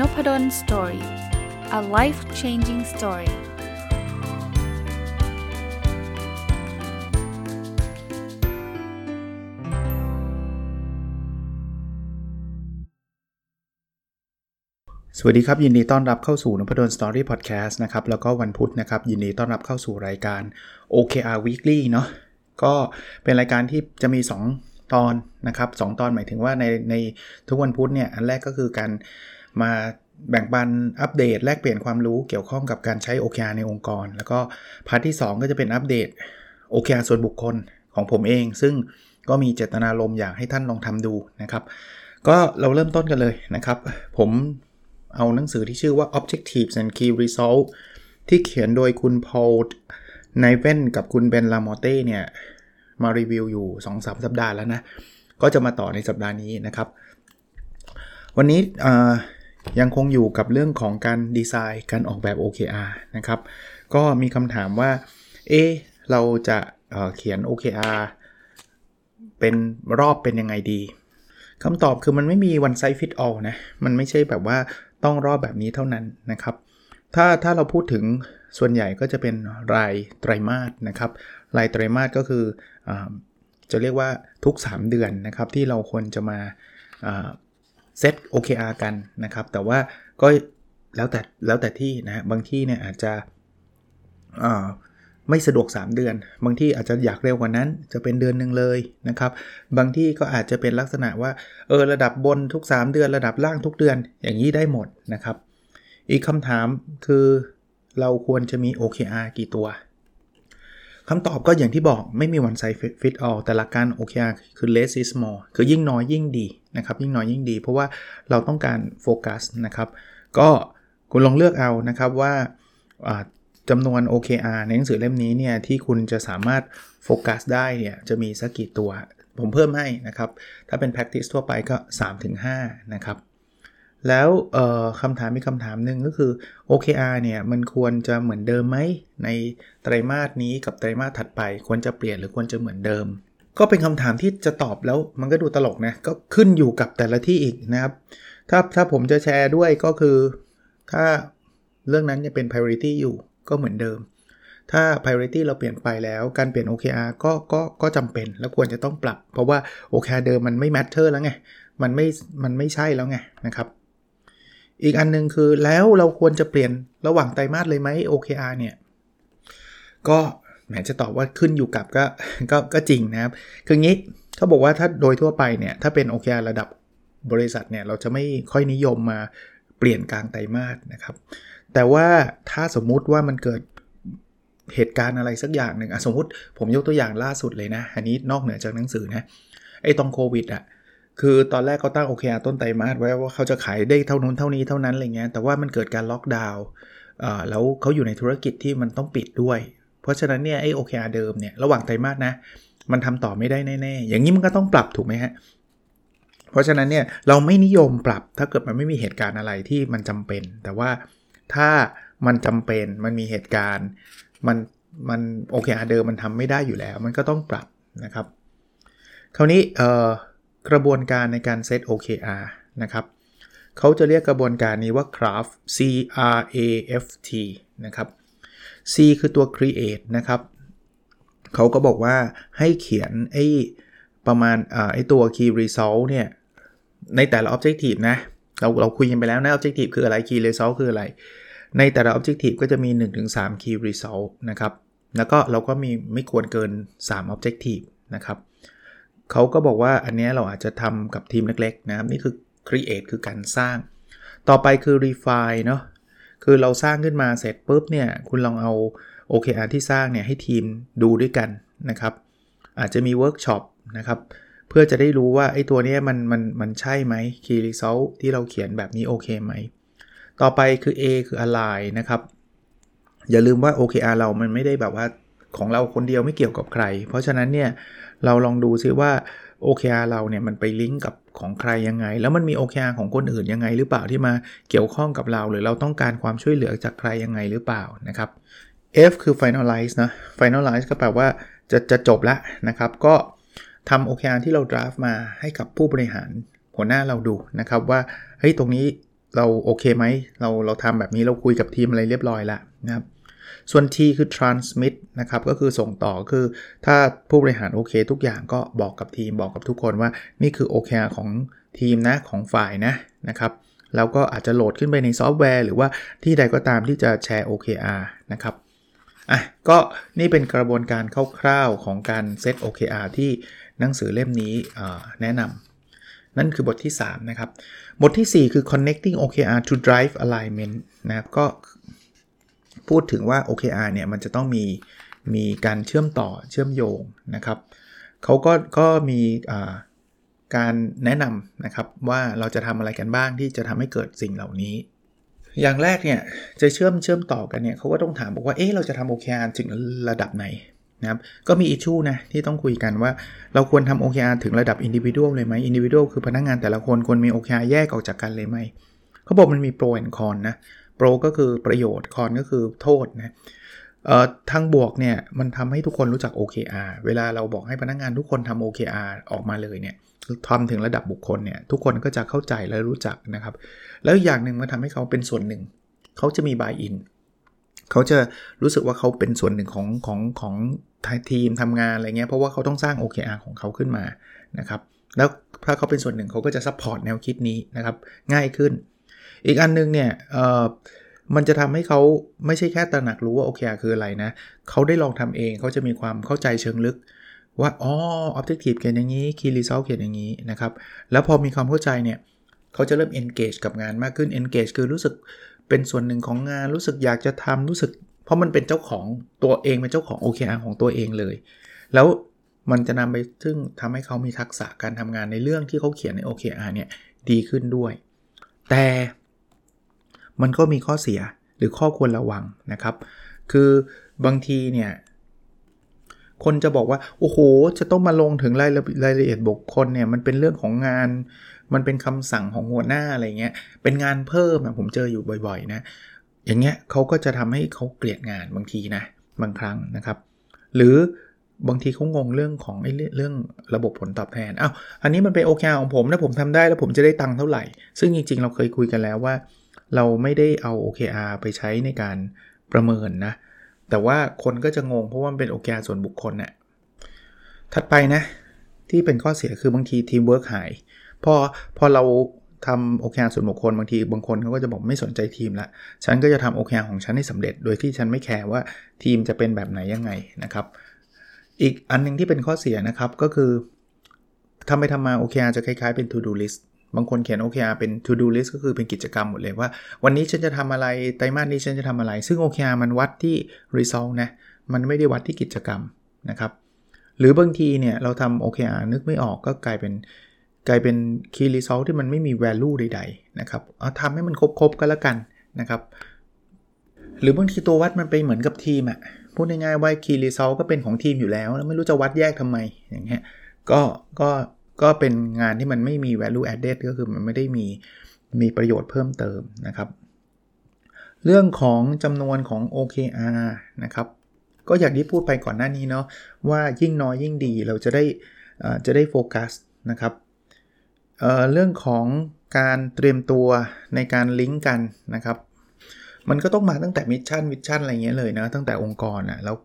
Nopadol Story a life changing story สวัสดีครับ ยินดีต้อนรับเข้าสู่นพดล Story Podcast นะครับ แล้วก็วันพุธนะครับ ยินดีต้อนรับเข้าสู่รายการ OKR Weekly เนาะก็เป็นรายการที่จะมี 2 ตอนนะครับ2 ตอนหมายถึงว่าในในทุกวันพุธเนี่ย อันแรกก็คือการ มาแบ่งปันอัปเดตแลกเปลี่ยนความรู้เกี่ยวข้องกับการใช้ OKR ในองค์กร แล้วก็ part ที่ 2 ก็จะเป็นอัปเดต OKR ส่วนบุคคลของผมเอง ซึ่งก็มีเจตนารมณ์อยากให้ท่านลองทำดูนะครับ ก็เราเริ่มต้นกันเลยนะครับ ผมเอาหนังสือที่ชื่อว่า Objectives and Key Results ที่เขียนโดยคุณ Paul Niven กับคุณ Ben Lamorte เนี่ย มารีวิวอยู่ 2-3สัปดาห์แล้วนะ ก็จะมาต่อในสัปดาห์นี้นะครับ วันนี้ ยังคงอยู่กับเรื่องของการดีไซน์การออกแบบ OKR นะครับ ก็มีคำถามว่า เอเราจะเเขียน OKR เป็นรอบเป็นยังไงดีคำตอบคือมันไม่มี one size fit all นะ มันไม่ใช่แบบว่าต้องรอบแบบนี้เท่านั้นนะครับ ถ้าถ้าเราพูดถึงส่วนใหญ่ก็จะเป็นรายไตรมาสนะครับ รายไตรมาสก็คืออจะเรียกว่าทุก 3 เดือนนะครับ ที่เราควรจะมา เซต OKR กันนะครับ แต่ว่าก็แล้วแต่แล้วแต่ที่นะบางที่เนี่ยอาจจะไม่สะดวก 3 เดือน บางที่อาจจะอยากเร็วกว่านั้น จะเป็นเดือนหนึ่งเลยนะครับ บางที่ก็อาจจะเป็นลักษณะว่าเออระดับบนทุก 3 เดือน ระดับล่างทุกเดือน อย่างนี้ได้หมดนะครับ อีกคำถามคือเราควรจะมี OKR กี่ตัว คำตอบก็อย่างที่บอกไม่มี one size fit all แต่หลักการ OKR คือ less is more คือยิ่งน้อยยิ่งดีนะครับยิ่งน้อยยิ่งดี เพราะว่าเราต้องการโฟกัสนะครับก็คุณลองเลือกเอานะครับว่าจำนวน OKR ในหนังสือเล่มนี้เนี่ยที่คุณจะสามารถโฟกัสได้เนี่ยจะมีสักกี่ตัว ผมเพิ่มให้นะครับ ถ้าเป็น practice ทั่วไปก็ 3-5 นะครับ แล้วคำถามมีคำถามหนึ่งก็คือ OKR เนี่ยมันควรจะเหมือนเดิมไหมในไตรมาสนี้กับไตรมาสถัดไป ควรจะเปลี่ยนหรือควรจะเหมือนเดิม ก็เป็นคำถามที่จะตอบแล้วมันก็ดูตลกนะก็ขึ้นอยู่กับแต่ละที่อีกนะครับ ถ้าถ้าผมจะแชร์ด้วยก็คือ ถ้าเรื่องนั้นยังเป็น priority อยู่ก็เหมือนเดิม ถ้า priority เราเปลี่ยนไปแล้วการเปลี่ยน OKR ก็ก็ก็จำเป็นแล้วควรจะต้องปรับ เพราะว่า OKR เดิมมันไม่ matter แล้วไงมันไม่มันไม่ใช่แล้วไงนะครับ อีกอันนึงคือแล้วเราควรจะเปลี่ยนระหว่างไตรมาสเลยไหม OKR เนี่ย ก็แหมจะตอบว่าขึ้นอยู่กับก็ก็ก็จริงนะครับ คืองี้เขาบอกว่าถ้าโดยทั่วไปเนี่ย ถ้าเป็น OKR ระดับบริษัทเนี่ย เราจะไม่ค่อยนิยมมาเปลี่ยนกลางไตรมาสนะครับ แต่ว่าถ้าสมมุติว่ามันเกิดเหตุการณ์อะไรสักอย่างหนึ่งสมมติผมยกตัวอย่างล่าสุดเลยนะ อันนี้นอกเหนือจากหนังสือนะไอ้ตรงโควิดอะ คือตอนแรกเขาตั้งโอเคต้นไตรมาสไว้ว่าเขาจะขายได้เท่านู้นเท่านี้เท่านั้นอะไรเงี้ยแต่ว่ามันเกิดการล็อกดาวน์แล้วเขาอยู่ในธุรกิจที่มันต้องปิดด้วย เพราะฉะนั้นเนี่ยไอ้โอเคเดิมเนี่ยระหว่างไตรมาสนะ มันทำต่อไม่ได้แน่ๆ อย่างนี้มันก็ต้องปรับถูกไหมฮะเพราะฉะนั้นเนี่ยเราไม่นิยมปรับถ้าเกิดมันไม่มีเหตุการณ์อะไรที่มันจำเป็น แต่ว่าถ้ามันจำเป็นมันมีเหตุการณ์มันมันโอเคอาเดิมมันทำไม่ได้อยู่แล้ว มันก็ต้องปรับนะครับ คราวนี้เอ่อ กระบวนการในการเซต OKR นะครับเขาจะเรียกกระบวนการนี้ว่า craft C R A F T นะครับ C คือตัว create นะครับเขาก็บอกว่าให้เขียนไอ้ประมาณไอ้ตัว key result เนี่ยในแต่ละ objective นะเราเราคุยกันไปแล้วนะ objective คืออะไร key result คืออะไร ในแต่ละ objective ก็จะมี 1-3 key result นะครับ แล้วก็เราก็มีไม่ควรเกิน 3 objective นะครับ เขาก็บอกว่าอันนี้เราอาจจะทำกับทีมเล็กๆนะครับ นี่คือ create คือการสร้าง ต่อไปคือ refine เนาะคือเราสร้างขึ้นมาเสร็จปุ๊บเนี่ยคุณลองเอา OKR ที่สร้างเนี่ยให้ทีมดูด้วยกันนะครับ อาจจะมีเวิร์กช็อปนะครับเพื่อจะได้รู้ว่าไอ้ตัวนี้มันมันมันใช่ไหม key result ที่เราเขียนแบบนี้โอเคไหม ต่อไปคือ A คือ align นะครับ อย่าลืมว่า OKR เรามันไม่ได้แบบว่า ของเราคนเดียวไม่เกี่ยวกับใคร เพราะฉะนั้นเนี่ยเราลองดูซิว่า OKR เราเนี่ยมันไปลิงก์กับของใครยังไง แล้วมันมี OKR ของคนอื่นยังไง หรือเปล่าที่มาเกี่ยวข้องกับเรา หรือเราต้องการความช่วยเหลือจากใครยังไงหรือเปล่านะครับ F คือ finalize นะ finalize ก็แปลว่าจะจะจบแล้วนะครับ ก็ทำ OKR ที่เรา draft มาให้กับผู้บริหารหัวหน้าเราดูนะครับว่าเฮ้ยตรงนี้เราโอเคไหมเราเราทำแบบนี้เราคุยกับทีมอะไรเรียบร้อยแล้วนะครับ ส่วน T คือ transmit นะครับ ก็คือส่งต่อคือถ้าผู้บริหารโอเค ทุกอย่างก็บอกกับทีมบอกกับทุกคนว่านี่คือ OK ของทีมนะ ของฝ่ายนะนะครับ แล้วก็อาจจะโหลดขึ้นไปในซอฟต์แวร์ หรือว่าที่ใดก็ตามที่จะแชร์ OKR นะครับอะก็นี่เป็นกระบวนการคร่าวๆของการเซต OKR ที่หนังสือเล่มนี้แนะนำนั่นคือบทที่ 3 นะครับ บทที่ 4 คือ connecting OKR to drive alignment นะครับก็ พูดถึงว่า OKR เนี่ยมันจะต้องมีมีการเชื่อมต่อเชื่อมโยงนะครับเขาก็ก็มีการแนะนำนะครับว่าเราจะทำอะไรกันบ้างที่จะทำให้เกิดสิ่งเหล่านี้ อย่างแรกเนี่ยจะเชื่อมเชื่อมต่อกันเนี่ยเขาก็ต้องถามบอกว่าเอ๊ะเราจะทำ OKR ถึงระดับไหนนะครับก็มี issue นะที่ต้องคุยกันว่าเราควรทำ OKR ถึงระดับอินดิวิ u a l เลยไหมอินดิวิ u a l คือพนักงานแต่ละคนควรมี OKR แยกออกจากกันเลยไหมเขาบอกมันมี pro and con นะ pro ก็คือประโยชน์ con ก็คือโทษนะทางบวกเนี่ยมันทำให้ทุกคนรู้จัก OKR เวลาเราบอกให้พนักงานทุกคนทำ OKR ออกมาเลยเนี่ยทำถึงระดับบุคคลเนี่ยทุกคนก็จะเข้าใจและรู้จักนะครับ แล้วอย่างหนึ่งมันทำให้เขาเป็นส่วนหนึ่ง เขาจะมี buy-in เขาจะรู้สึกว่าเขาเป็นส่วนหนึ่งของของของทีมทำงานอะไรเงี้ยเพราะว่าเขาต้องสร้าง OKR ของเขาขึ้นมานะครับแล้วถ้าเขาเป็นส่วนหนึ่งเขาก็จะ support แนวคิดนี้นะครับง่ายขึ้น อีกอันนึงเนี่ยมันจะทำให้เขาไม่ใช่แค่ตระหนักรู้ว่า OKR คืออะไรนะเขาได้ลองทำเองเขาจะมีความเข้าใจเชิงลึก ว่าอ๋อ objective เขียนอย่างนี้ key result เขียนอย่างนี้นะครับ แล้วพอมีความเข้าใจเนี่ยเขาจะเริ่ม engage กับงานมากขึ้น engage คือรู้สึกเป็นส่วนหนึ่งของงานรู้สึกอยากจะทำรู้สึก เพราะมันเป็นเจ้าของตัวเองเป็นเจ้าของ OKR ของตัวเองเลย แล้วมันจะนำไปซึ่งทำให้เขามีทักษะการทำงานในเรื่องที่เขาเขียนใน OKR เนี่ยดีขึ้นด้วย แต่ มันก็มีข้อเสียหรือข้อควรระวังนะครับ คือบางทีเนี่ย คนจะบอกว่า โอ้โห จะต้องมาลงถึงรายรายละเอียดบุคคลเนี่ย มันเป็นเรื่องของงาน มันเป็นคำสั่งของหัวหน้าอะไรเงี้ย เป็นงานเพิ่มผมเจออยู่บ่อยๆ นะ อย่างเงี้ยเขาก็จะทำให้เขาเกลียดงานบางทีนะ บางครั้งนะครับ หรือบางทีเขางงเรื่องของไอ้เรื่องระบบผลตอบแทนอ้าว อันนี้มันเป็น OKR ของผมถ้าผมทำได้แล้วผมจะได้ตังค์เท่าไหร่ ซึ่งจริงๆ เราเคยคุยกันแล้วว่า เราไม่ได้เอา OKR ไปใช้ในการประเมินนะ แต่ว่าคนก็จะงงเพราะว่ามันเป็น OKR ส่วนบุคคลเนี่ยถัดไปนะ ที่เป็นข้อเสียคือบางทีทีมเวิร์กหายพอพอเราทำ OKR ส่วนบุคคลบางทีบางคนเขาก็จะบอกไม่สนใจทีมละฉันก็จะทำ OKR ของฉันให้สำเร็จ โดยที่ฉันไม่แคร์ว่าทีมจะเป็นแบบไหนยังไงนะครับ อีกอันนึงที่เป็นข้อเสียนะครับก็คือทำไปทำมา OKR จะคล้ายๆเป็น to do list บางคนเขียน OKR เป็น to do list ก็คือเป็นกิจกรรมหมดเลยว่า วันนี้ฉันจะทำอะไรไตรมาสนี้ฉันจะทำอะไร ซึ่ง OKR มันวัดที่ result นะมันไม่ได้วัดที่กิจกรรมนะครับหรือบางทีเนี่ยเราทำ OKR นึกไม่ออกก็กลายเป็นกลายเป็น key result ที่มันไม่มี value ใดๆนะครับเอาทำให้มันครบๆก็แล้วกันนะครับหรือบางทีตัววัดมันไปเหมือนกับทีมอะพูดง่ายๆว่า key result ก็เป็นของทีมอยู่แล้ว แล้วไม่รู้จะวัดแยกทำไมอย่างเงี้ยก็ก็ ก็เป็นงานที่มันไม่มี value added ก็คือมันไม่ได้มีมีประโยชน์เพิ่มเติมนะครับ เรื่องของจำนวนของ OKR นะครับก็อย่างที่พูดไปก่อนหน้านี้เนาะว่ายิ่งน้อยยิ่งดีเราจะได้จะได้โฟกัสนะครับเเรื่องของการเตรียมตัวในการลิงก์กันนะครับ มันก็ต้องมาตั้งแต่ mission vision อะไรเงี้ยเลยนะตั้งแต่องค์กรอะ่ะแล้ว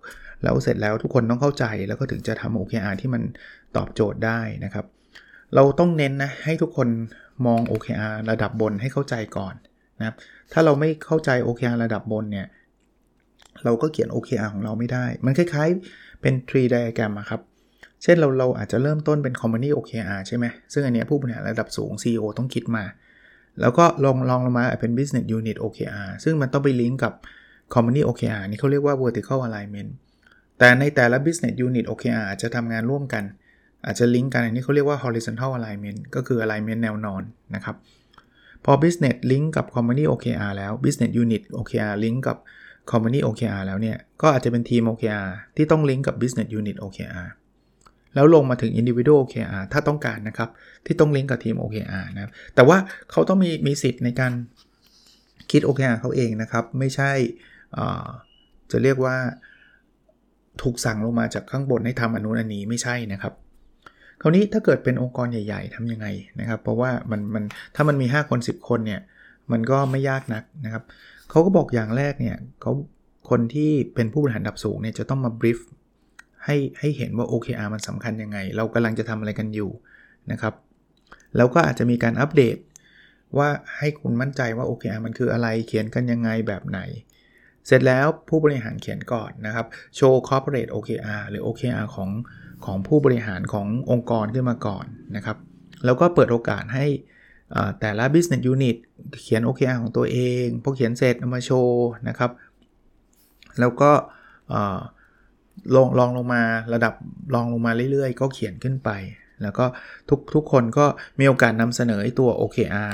แล้วเสร็จแล้วทุกคนต้องเข้าใจแล้วก็ถึงจะทำ OKR ที่มันตอบโจทย์ได้นะครับ เราต้องเน้นนะให้ทุกคนมอง OKR ระดับบนให้เข้าใจก่อนนะครับถ้าเราไม่เข้าใจ OKR ระดับบนเนี่ยเราก็เขียน OKR ของเราไม่ได้ มันคล้ายๆเป็น tree diagram ครับ เช่นเราเราอาจจะเริ่มต้นเป็น company OKR ใช่ไหม ซึ่งอันนี้ผู้บริหารระดับสูง CEO ต้องคิดมา แล้วก็ลองลองลงมาเป็น business unit OKR ซึ่งมันต้องไปลิงก์กับ company OKR นี่เขาเรียกว่า vertical alignment แต่ในแต่ละ business unit OKR จะทำงานร่วมกัน อาจจะลิงก์กันอันนี้เขาเรียกว่า horizontal alignment ก็คือ alignment แนวนอนนะครับ พอ business link กับ company OKR แล้ว business unit OKR ลิงก์กับ company OKR แล้วเนี่ย ก็อาจจะเป็นทีม OKR ที่ต้องลิงก์กับ business unit OKR แล้วลงมาถึง individual OKR ถ้าต้องการนะครับ ที่ต้องลิงก์กับทีม OKR นะแต่ว่าเขาต้องมีมีสิทธิ์ในการคิด OKR เขาเองนะครับ ไม่ใช่จะเรียกว่าถูกสั่งลงมาจากข้างบนให้ทำอนุนันนี้ไม่ใช่นะครับ คราวนี้ถ้าเกิดเป็นองค์กรใหญ่ ๆ ทํำยังไงนะครับ เพราะว่ามันมันถ้ามันมี 5 คน 10 คนเนี่ยมันก็ไม่ยากนักนะครับเขาก็บอกอย่างแรกเนี่ยเขาคนที่เป็นผู้บริหารดับสูงเนี่ยจะต้องมาบริฟให้ให้เห็นว่า OKR มันสำคัญยังไง เรากำลังจะทำอะไรกันอยู่นะครับแล้วก็อาจจะมีการอัปเดต ว่าให้คุณมั่นใจว่า OKR มันคืออะไรเขียนกันยังไงแบบไหน เสร็จแล้วผู้บริหารเขียนก่อนนะครับโชว์ corporate OKR หรือ OKR ของ ของผู้บริหารขององค์กรขึ้นมาก่อนนะครับ แล้วก็เปิดโอกาสให้แต่ละ business unit เขียน OKR ของตัวเองพอเขียนเสร็จเอามาโชว์นะครับ แล้วก็ลองลองลงมาระดับลองลงมาเรื่อยๆ ก็เขียนขึ้นไป แล้วก็ทุกทุกคนก็มีโอกาสนำเสนอตัว OKR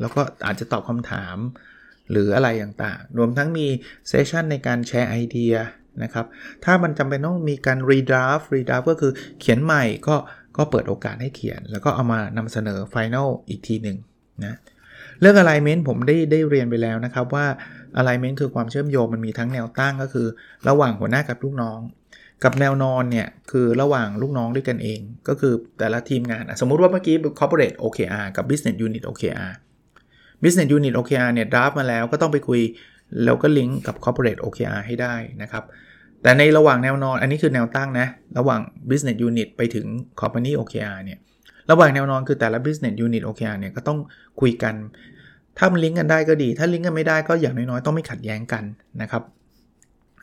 แล้วก็อาจจะตอบคำถามหรืออะไรต่างๆ รวมทั้งมี session ในการแชร์ไอเดีย นะครับ ถ้ามันจำเป็นต้องมีการ redraft redraft ก็คือเขียนใหม่ก็ก็เปิดโอกาสให้เขียน แล้วก็เอามานำเสนอไฟแนลอีกทีหนึ่งนะเรื่อง alignment ผมได้ได้เรียนไปแล้วนะครับว่า alignment คือความเชื่อมโยงมันมีทั้งแนวตั้งก็คือ ระหว่างหัวหน้ากับลูกน้อง กับแนวนอนเนี่ยคือระหว่างลูกน้องด้วยกันเอง ก็คือแต่ละทีมงาน สมมุติว่าเมื่อกี้ corporate OKR กับ business unit OKR business unit OKR เนี่ยดราฟมาแล้วก็ต้องไปคุย แล้วก็ลิงก์กับ corporate OKR ให้ได้นะครับ แต่ในระหว่างแนวนอน อันนี้คือแนวตั้งนะ ระหว่าง business unit ไปถึง company OKR เนี่ย ระหว่างแนวนอนคือแต่ละ business unit OKR เนี่ยก็ต้องคุยกัน ถ้ามันลิงก์กันได้ก็ดี ถ้าลิงก์กันไม่ได้ก็อย่างน้อยๆต้องไม่ขัดแย้งกันนะครับ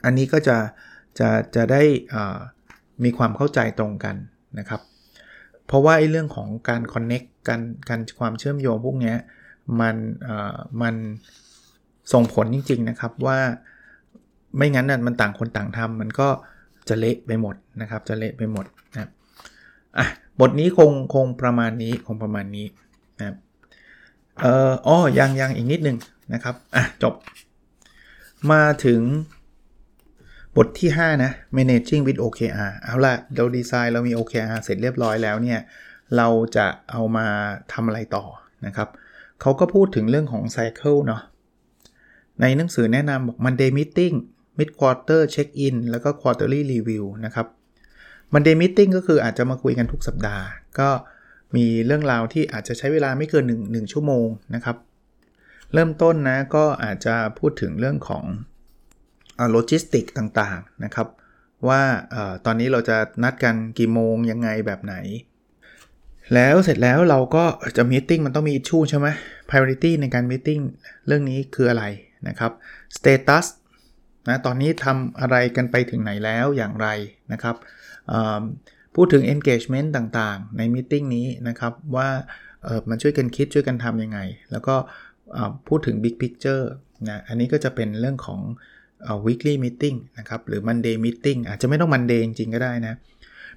อันนี้ก็จะจะจะได้มีความเข้าใจตรงกันนะครับ เพราะว่าไอ้เรื่องของการ connect กันการความเชื่อมโยงพวกนี้มันมัน ส่งผลจริง ๆ นะครับว่าไม่งั้นน่ะมันต่างคนต่างทำมันก็จะเละไปหมดนะครับ จะเละไปหมดนะอะบทนี้คงคงประมาณนี้คงประมาณนี้นะเอ่ออ๋อยังยังอีกนิดนึงนะครับอะจบ มาถึงบทที่ 5 นะ managing with OKR เอาละเราดีไซน์เรามี OKR เสร็จเรียบร้อยแล้วเนี่ย เราจะเอามาทำอะไรต่อนะครับเขาก็พูดถึงเรื่องของ cycle เนาะ ในหนังสือแนะนำบอก Monday meeting mid quarter check in แล้วก็ quarterly review นะครับ Monday meeting ก็คืออาจจะมาคุยกันทุกสัปดาห์ ก็มีเรื่องราวที่อาจจะใช้เวลาไม่เกิน 1 1 ชั่วโมงนะครับ เริ่มต้นนะก็อาจจะพูดถึงเรื่องของโลจิสติกต่างๆนะครับ ว่าตอนนี้เราจะนัดกันกี่โมงยังไงแบบไหน แล้วเสร็จแล้วเราก็จะมีติ้งมันต้องมีอิชชูใช่ไหม priority ในการมีติ้งเรื่องนี้คืออะไร นะครับ status นะตอนนี้ทำอะไรกันไปถึงไหนแล้วอย่างไรนะครับพูดถึง engagement ต่างๆ ในมิ팅นี้นะครับว่ามันช่วยกันคิดช่วยกันทำยังไง แล้วก็พูดถึง big picture นะอันนี้ก็จะเป็นเรื่องของ weekly meeting นะครับหรือ Monday meeting อาจจะไม่ต้อง Monday จริงๆก็ได้นะ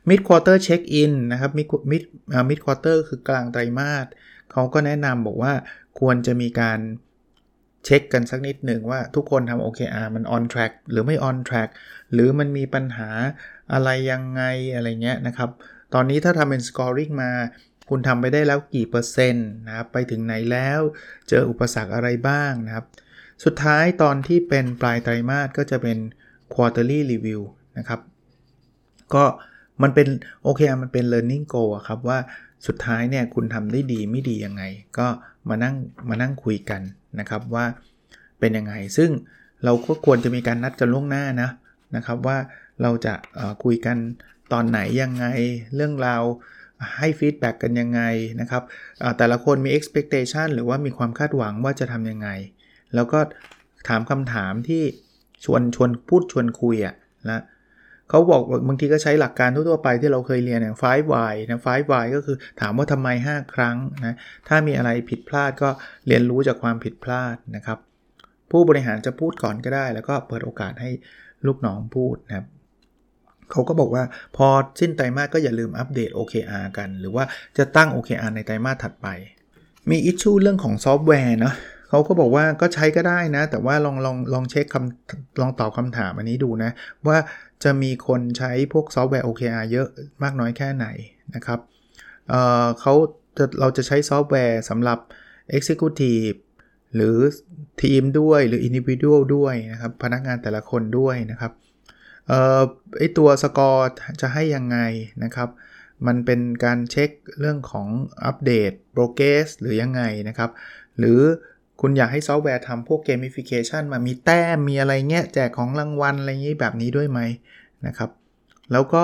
mid quarter check in นะครับ mid mid mid quarter คือกลางไตรมาสเขาก็แนะนำบอกว่าควรจะมีการ เช็คกันสักนิดหนึ่งว่าทุกคนทำ OKR มัน on track หรือไม่ on track หรือมันมีปัญหาอะไรยังไงอะไรเงี้ยนะครับ ตอนนี้ถ้าทำเป็น scoring มา คุณทำไปได้แล้วกี่เปอร์เซ็นต์นะครับไปถึงไหนแล้ว เจออุปสรรคอะไรบ้างนะครับ สุดท้ายตอนที่เป็นปลายไตรมาสก็จะเป็น quarterly review นะครับ ก็มันเป็นโอเคมันเป็น learning goal ครับว่าสุดท้ายเนี่ยคุณทำได้ดีไม่ดียังไง ก็มานั่งมานั่งคุยกัน นะครับว่าเป็นยังไง ซึ่งเราก็ควรจะมีการนัดกันล่วงหน้านะนะครับว่าเราจะคุยกันตอนไหนยังไงเรื่องราวให้ feedback กันยังไงนะครับแต่ละคนมี expectation หรือว่ามีความคาดหวังว่าจะทำยังไง แล้วก็ถามคำถามที่ชวนชวนพูดชวนคุยอะ่ะนะ เขาบอกบางทีก็ใช้หลักการทั่วๆไปที่เราเคยเรียนอย่าง 5Y นะ 5Y ก็คือถามว่าทำไม 5 ครั้งนะ ถ้ามีอะไรผิดพลาดก็เรียนรู้จากความผิดพลาดนะครับ ผู้บริหารจะพูดก่อนก็ได้ แล้วก็เปิดโอกาสให้ลูกน้องพูดนะครับเขาก็บอกว่าพอสิ้นไตรมาสก็อย่าลืมอัปเดต OKR กัน หรือว่าจะตั้ง OKR ในไตรมาสถัดไป มี issue เรื่องของซอฟต์แวร์เนาะเขาก็บอกว่าก็ใช้ก็ได้นะ แต่ว่าลองลองลองเช็คคำลองตอบคำถามอันนี้ดูนะ ว่า จะมีคนใช้พวกซอฟต์แวร์ OKR เยอะมากน้อยแค่ไหนนะครับเเขาเราจะใช้ซอฟต์แวร์สำหรับ Executive หรือทีมด้วยหรือ Individual ด้วยนะครับ พนักงานแต่ละคนด้วยนะครับไอ้ตัวสกอร์จะให้ยังไงนะครับ มันเป็นการเช็คเรื่องของอัปเดต progress หรือยังไงนะครับ หรือ คุณอยากให้ซอฟต์แวร์ทำพวก gamification มามีแต้มมีอะไรเงี้ยแจกของรางวัลอะไรงี้แบบนี้ด้วยไหมนะครับ แล้วก็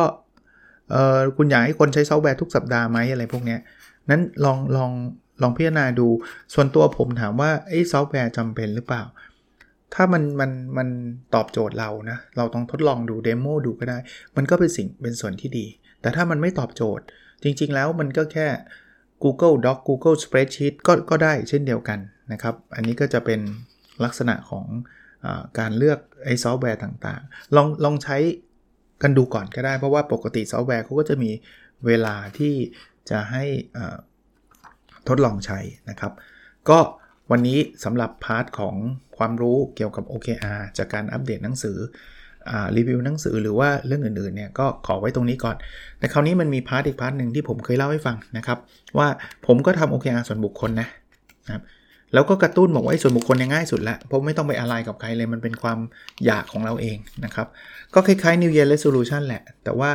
เออคุณอยากให้คนใช้ซอฟต์แวร์ทุกสัปดาห์ไหมอะไรพวกเนี้ยนั้นลองลองลองพิจารณาดู ส่วนตัวผมถามว่าไอ้ซอฟต์แวร์จำเป็นหรือเปล่า ถ้ามันมันมันตอบโจทย์เรานะ เราต้องทดลองดู demo ดูก็ได้ มันก็เป็นสิ่งเป็นส่วนที่ดี แต่ถ้ามันไม่ตอบโจทย์ จริง ๆ แล้วมันก็แค่ Google Doc Google Spreadsheet ก็ก็ได้เช่นเดียวกัน นะครับ อันนี้ก็จะเป็นลักษณะของอการเลือกไอ้ซอฟต์แวร์ต่างๆ ลองลองใช้กันดูก่อนก็ได้ เพราะว่าปกติซอฟต์แวร์เขาก็จะมีเวลาที่จะให้ทดลองใช้นะครับ ก็วันนี้สำหรับ part ของความรู้เกี่ยวกับ OKR จากการอัปเดตหนังสือรีวิวหนังสือหรือว่าเรื่องอื่นๆเนี่ยก็ขอไว้ตรงนี้ก่อน แต่คราวนี้มันมี part อีก part หนึ่งที่ผมเคยเล่าให้ฟังนะครับ ว่าผมก็ทำ OKR ส่วนบุคคลนะนะครับ แล้วก็กระตุ้นบอกว่าส่วนบุคคลเนี่ยง่ายสุดละเพราะไม่ต้องไปอะไรกับใครเลยมันเป็นความอยากของเราเองนะครับ ก็คล้ายๆ New Year Resolution แหละ แต่ว่า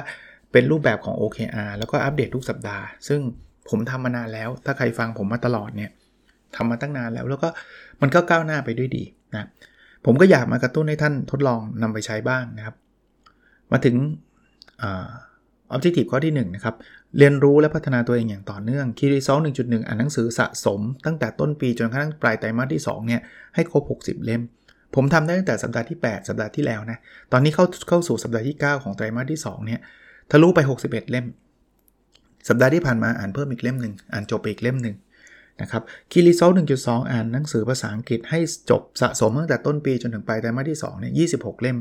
เป็นรูปแบบของ OKR แล้วก็อัปเดตทุกสัปดาห์ ซึ่งผมทำมานานแล้ว ถ้าใครฟังผมมาตลอดเนี่ยทำมาตั้งนานแล้ว แล้วก็มันก็ก้าวหน้าไปด้วยดีนะผมก็อยากมากระตุ้นให้ท่านทดลองนำไปใช้บ้างนะครับ มาถึงออบเจกตีฟข้อที่1นะครับ เรียนรู้และพัฒนาตัวเองอย่างต่อเนื่องคีรีซอล1.1 อ่านหนังสือสะสม ตั้งแต่ต้นปีจนกระทั่งปลายไตรมาสที่2เนี่ยให้ครบ 60 เล่ม ผมทำได้ตั้งแต่สัปดาห์ที่ 8 สัปดาห์ที่แล้วนะ ตอนนี้เข้าเข้าสู่สัปดาห์ที่ 9 ของไตรมาสที่2เนี่ยทะลุไป 61 เล่ม สัปดาห์ที่ผ่านมาอ่านเพิ่มอีกเล่มหนึ่งอ่านจบอีกเล่มหนึ่งนะครับ Key Result 1.2 อ่านหนังสือภาษาอังกฤษให้จบสะสมตั้งแต่ต้นปีจนถึงปลายไตรมาสที่2เนี่ย26 เล่ม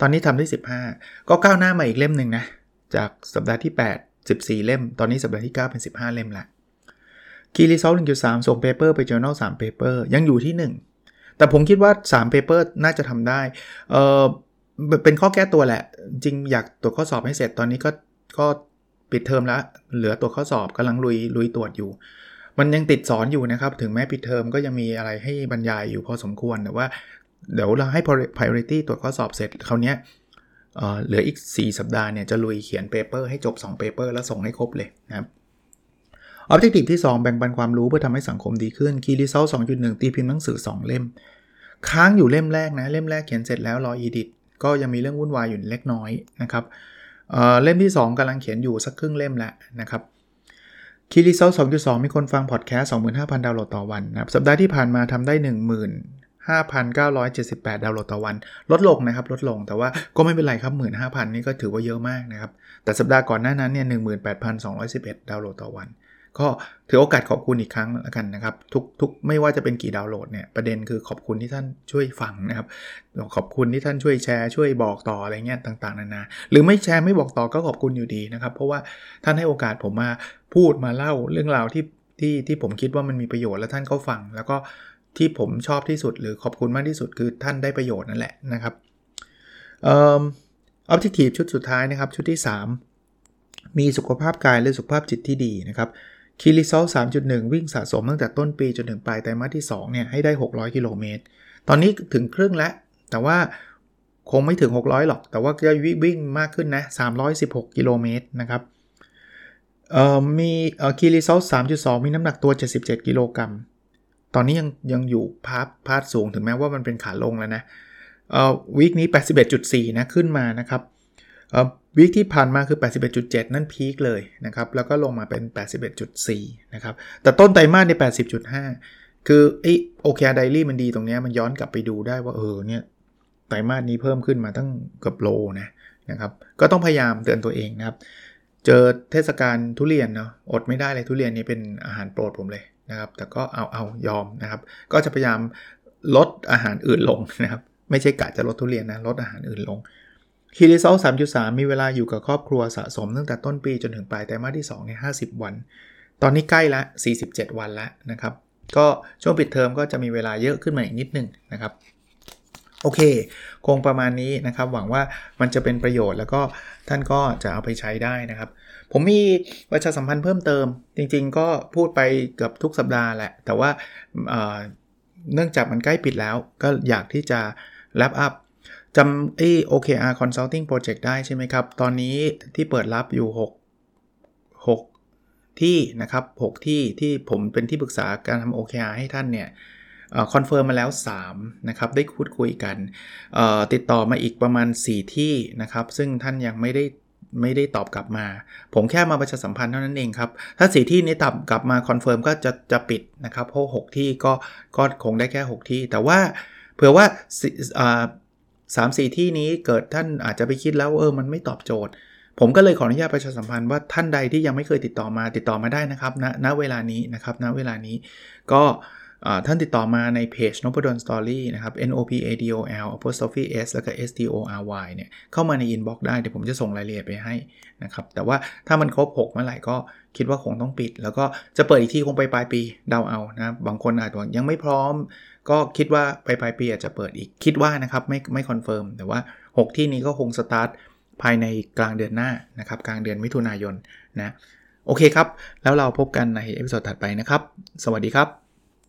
ตอนนี้ทำได้ 15 ก็ก้าวหน้ามาอีกเล่มหนึ่งนะจากสัปดาห์ที่ 8 14 เล่ม ตอนนี้สัปดาห์ที่ 9 เป็น 15 เล่มละ Key Result 1.3ส่ง paper ไป journal 3 paper ยังอยู่ที่ 1 แต่ผมคิดว่า3 paper น่าจะทำได้เออเป็นข้อแก้ตัวแหละ จริงอยากตรวจข้อสอบให้เสร็จตอนนี้ก็ก็ปิดเทอมแล้ว เหลือตัวข้อสอบกำลังลุยลุยตรวจอยู่ มันยังติดสอนอยู่นะครับ ถึงแม้ปิดเทอมก็ยังมีอะไรให้บรรยายอยู่พอสมควรแต่ว่า เดี๋ยวเราให้ priority ตรวจข้อสอบเสร็จคราวนี้ เหลืออีก 4 สัปดาห์เนี่ยจะลุยเขียน paper ให้จบ 2 paper แล้วส่งให้ครบเลยนะครับ Objective ที่ 2 แบ่งปันความรู้เพื่อทำให้สังคมดีขึ้น Key Result 2.1ตีพิมพ์หนังสือ 2 เล่ม ค้างอยู่เล่มแรกนะ เล่มแรกเขียนเสร็จแล้วรอ edit ก็ยังมีเรื่องวุ่นวายอยู่เล็กน้อยนะครับเเล่มที่ 2กำลังเขียนอยู่สักครึ่งเล่มแล้วนะครับคีรีเซล2.2มีคนฟังพอดแคสต์25,000ดาวน์โหลดต่อวันนะครับสัปดาห์ที่ผ่านมาทำได้ 5,978 ดาวน์โหลดต่อวัน ลดลงนะครับ ลดลงแต่ว่าก็ไม่เป็นไรครับ 15,000 นี่ก็ถือว่าเยอะมากนะครับ แต่สัปดาห์ก่อนหน้านั้นเนี่ย 18,211 ดาวน์โหลดต่อวัน ก็ถือโอกาสขอบคุณอีกครั้งแล้วกันนะครับ ทุกทุกไม่ว่าจะเป็นกี่ดาวน์โหลดเนี่ยประเด็นคือขอบคุณที่ท่านช่วยฟังนะครับ ขอบคุณที่ท่านช่วยแชร์ช่วยบอกต่ออะไรเงี้ยต่างๆนานา หรือไม่แชร์ไม่บอกต่อก็ขอบคุณอยู่ดีนะครับ เพราะว่าท่านให้โอกาสผมมาพูดมาเล่าเรื่องราวที่ที่ที่ผมคิดว่ามันมีประโยชน์และท่านก็ฟังแล้วก็ ที่ผมชอบที่สุดหรือขอบคุณมากที่สุดคือท่านได้ประโยชน์นั่นแหละนะครับเอ่อ objective ชุดสุดท้ายนะครับ ชุดที่ 3 มีสุขภาพกายและสุขภาพจิตที่ดีนะครับ Key Result 3.1 วิ่งสะสมตั้งแต่ต้นปีจนถึงปลายไตรมาสที่2เนี่ยให้ได้ 600 กิโลเมตร ตอนนี้ถึงครึ่งแล้ว แต่ว่าคงไม่ถึง 600 หรอก แต่ว่าจะวิ่งมากขึ้นนะ 316 กิโลเมตรนะครับมี Key Result 3.2 มีน้ำหนักตัว 77 กิโลกรัม ตอนนี้ยังยังอยู่ part part สูงถึงแม้ว่ามันเป็นขาลงแล้วนะวีคนี้ 81.4 นะขึ้นมานะครับวิกที่ผ่านมาคือ 81.7 นั่นพีคเลยนะครับ แล้วก็ลงมาเป็น 81.4 นะครับ แต่ต้นไตรมาสใน 80.5 คือไอโอเคไดรี่มันดีตรงนี้มันย้อนกลับไปดูได้ว่าเออเนี่ยไตรมาสนี้เพิ่มขึ้นมาตั้งเกือบโลนะนะครับ ก็ต้องพยายามเตือนตัวเองนะครับ เจอเทศกาลทุเรียนเนาะอดไม่ได้เลยทุเรียนนี้เป็นอาหารโปรดผมเลย นะครับ แต่ก็เอาเอายอมนะครับ ก็จะพยายามลดอาหารอื่นลงนะครับ ไม่ใช่กะจะลดทุเรียนนะ ลดอาหารอื่นลงคีรีโซล3.3มีเวลาอยู่กับครอบครัวสะสมตั้งแต่ต้นปีจนถึงปลายไตรมาสที่2ใน50วัน ตอนนี้ใกล้ละ 47 วันแล้วนะครับ ก็ช่วงปิดเทอมก็จะมีเวลาเยอะขึ้นมาอีกนิดนึงนะครับโอเค คงประมาณนี้นะครับ หวังว่ามันจะเป็นประโยชน์แล้วก็ท่านก็จะเอาไปใช้ได้นะครับ ผมมีประชาสัมพันธ์เพิ่มเติม จริง ๆ ก็พูดไปเกือบทุกสัปดาห์แหละ แต่ว่าเนื่องจากมันใกล้ปิดแล้ว ก็อยากที่จะ wrap up จำไอ้ OKR Consulting Project ได้ใช่ไหมครับ ตอนนี้ที่เปิดรับอยู่ 6 6 ที่นะครับ 6 ที่ที่ผมเป็นที่ปรึกษาการทำ OKR ให้ท่านเนี่ย confirm มาแล้ว 3 นะครับ ได้พูดคุยกัน ติดต่อมาอีกประมาณ 4 ที่นะครับ ซึ่งท่านยังไม่ได้ ไม่ได้ตอบกลับมา ผมแค่มาประชาสัมพันธ์เท่านั้นเองครับ ถ้าสี่ที่นี้ตอบกลับมา confirm ก็จะจะปิดนะครับเพราะหกที่ก็ก็คงได้แค่ 6 ที่ แต่ว่าเผื่อว่าสามสี่ที่นี้เกิดท่านอาจจะไปคิดแล้วเออมันไม่ตอบโจทย์ ผมก็เลยขออนุญาตประชาสัมพันธ์ว่าท่านใดที่ยังไม่เคยติดต่อมาติดต่อมาได้นะครับณณเวลานี้นะครับณเวลานี้ก็ ท่านติดต่อมาในเพจ Nopadol's Story นะครับ n o p a d o l apostrophe s แล้วก็ s t o r y เนี่ยเข้ามาใน inbox ได้ เดี๋ยวผมจะส่งรายละเอียดไปให้นะครับ แต่ว่าถ้ามันครบ 6 เมื่อไหร่ก็คิดว่าคงต้องปิด แล้วก็จะเปิดอีกที่คงไปปลายปีเดาเอานะ บางคนอาจจะยังไม่พร้อม ก็คิดว่าไปปลายปีอาจจะเปิดอีกคิดว่านะครับไม่ไม่ confirm แต่ว่า 6 ที่นี้ก็คงสตาร์ทภายในกลางเดือนหน้านะครับกลางเดือนมิถุนายนนะโอเคครับ แล้วเราพบกันใน episode ถัดไปนะครับ สวัสดีครับ